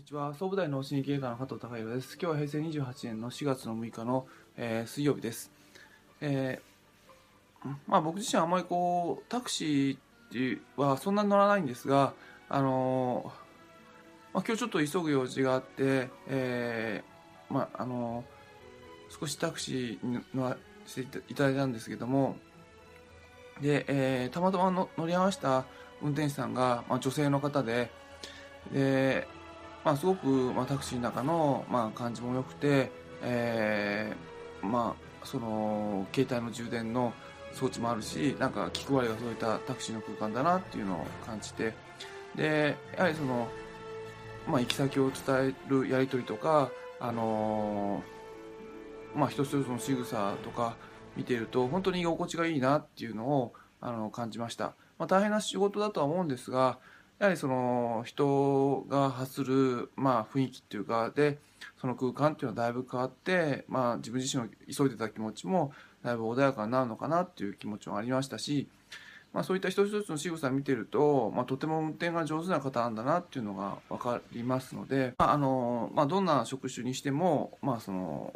にちは。総武大脳神経科の加藤孝弘です。今日は平成28年の4月の6日の、えー、水曜日です、えー、まあ僕自身はあまりこうタクシーはそんなに乗らないんですがあのー、まあ、今日ちょっと急ぐ用事があって、えー、まああの少しタクシーに乗らせていただいたんですけどもで、えー、たまたまの乗り合わせた運転手さんが、まあ、女性の方ででまあ、すごく、まあ、タクシーの中の、まあ、感じも良くて、えー、まあ、その携帯の充電の装置もあるしなんか気配りが届いたタクシーの空間だなっていうのを感じてでやはりその、まあ、行き先を伝えるやり取りとか、あのー、まあ、一つ一つの仕草とか見ていると本当に居心地がいいなっていうのをあの感じました、まあ、大変な仕事だとは思うんですがやはりその人が発する、まあ、雰囲気っていうかでその空間っていうのはだいぶ変わって、まあ、自分自身の急いでた気持ちもだいぶ穏やかになるのかなっていう気持ちもありましたし、まあ、そういった一つ一つの仕草を見てると、まあ、とても運転が上手な方なんだなっていうのが分かりますので、まああのまあ、どんな職種にしても、まあその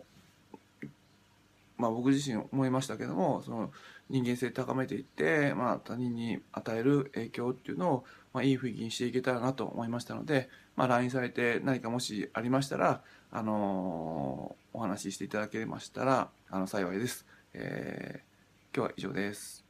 まあ、僕自身思いましたけどもその人間性高めていって、まあ、他人に与える影響っていうのを、まあ、いい雰囲気にしていけたらなと思いましたので、まあ、LINE されて何かもしありましたら、あのー、お話ししていただけましたらあの幸いです、えー、今日は以上です。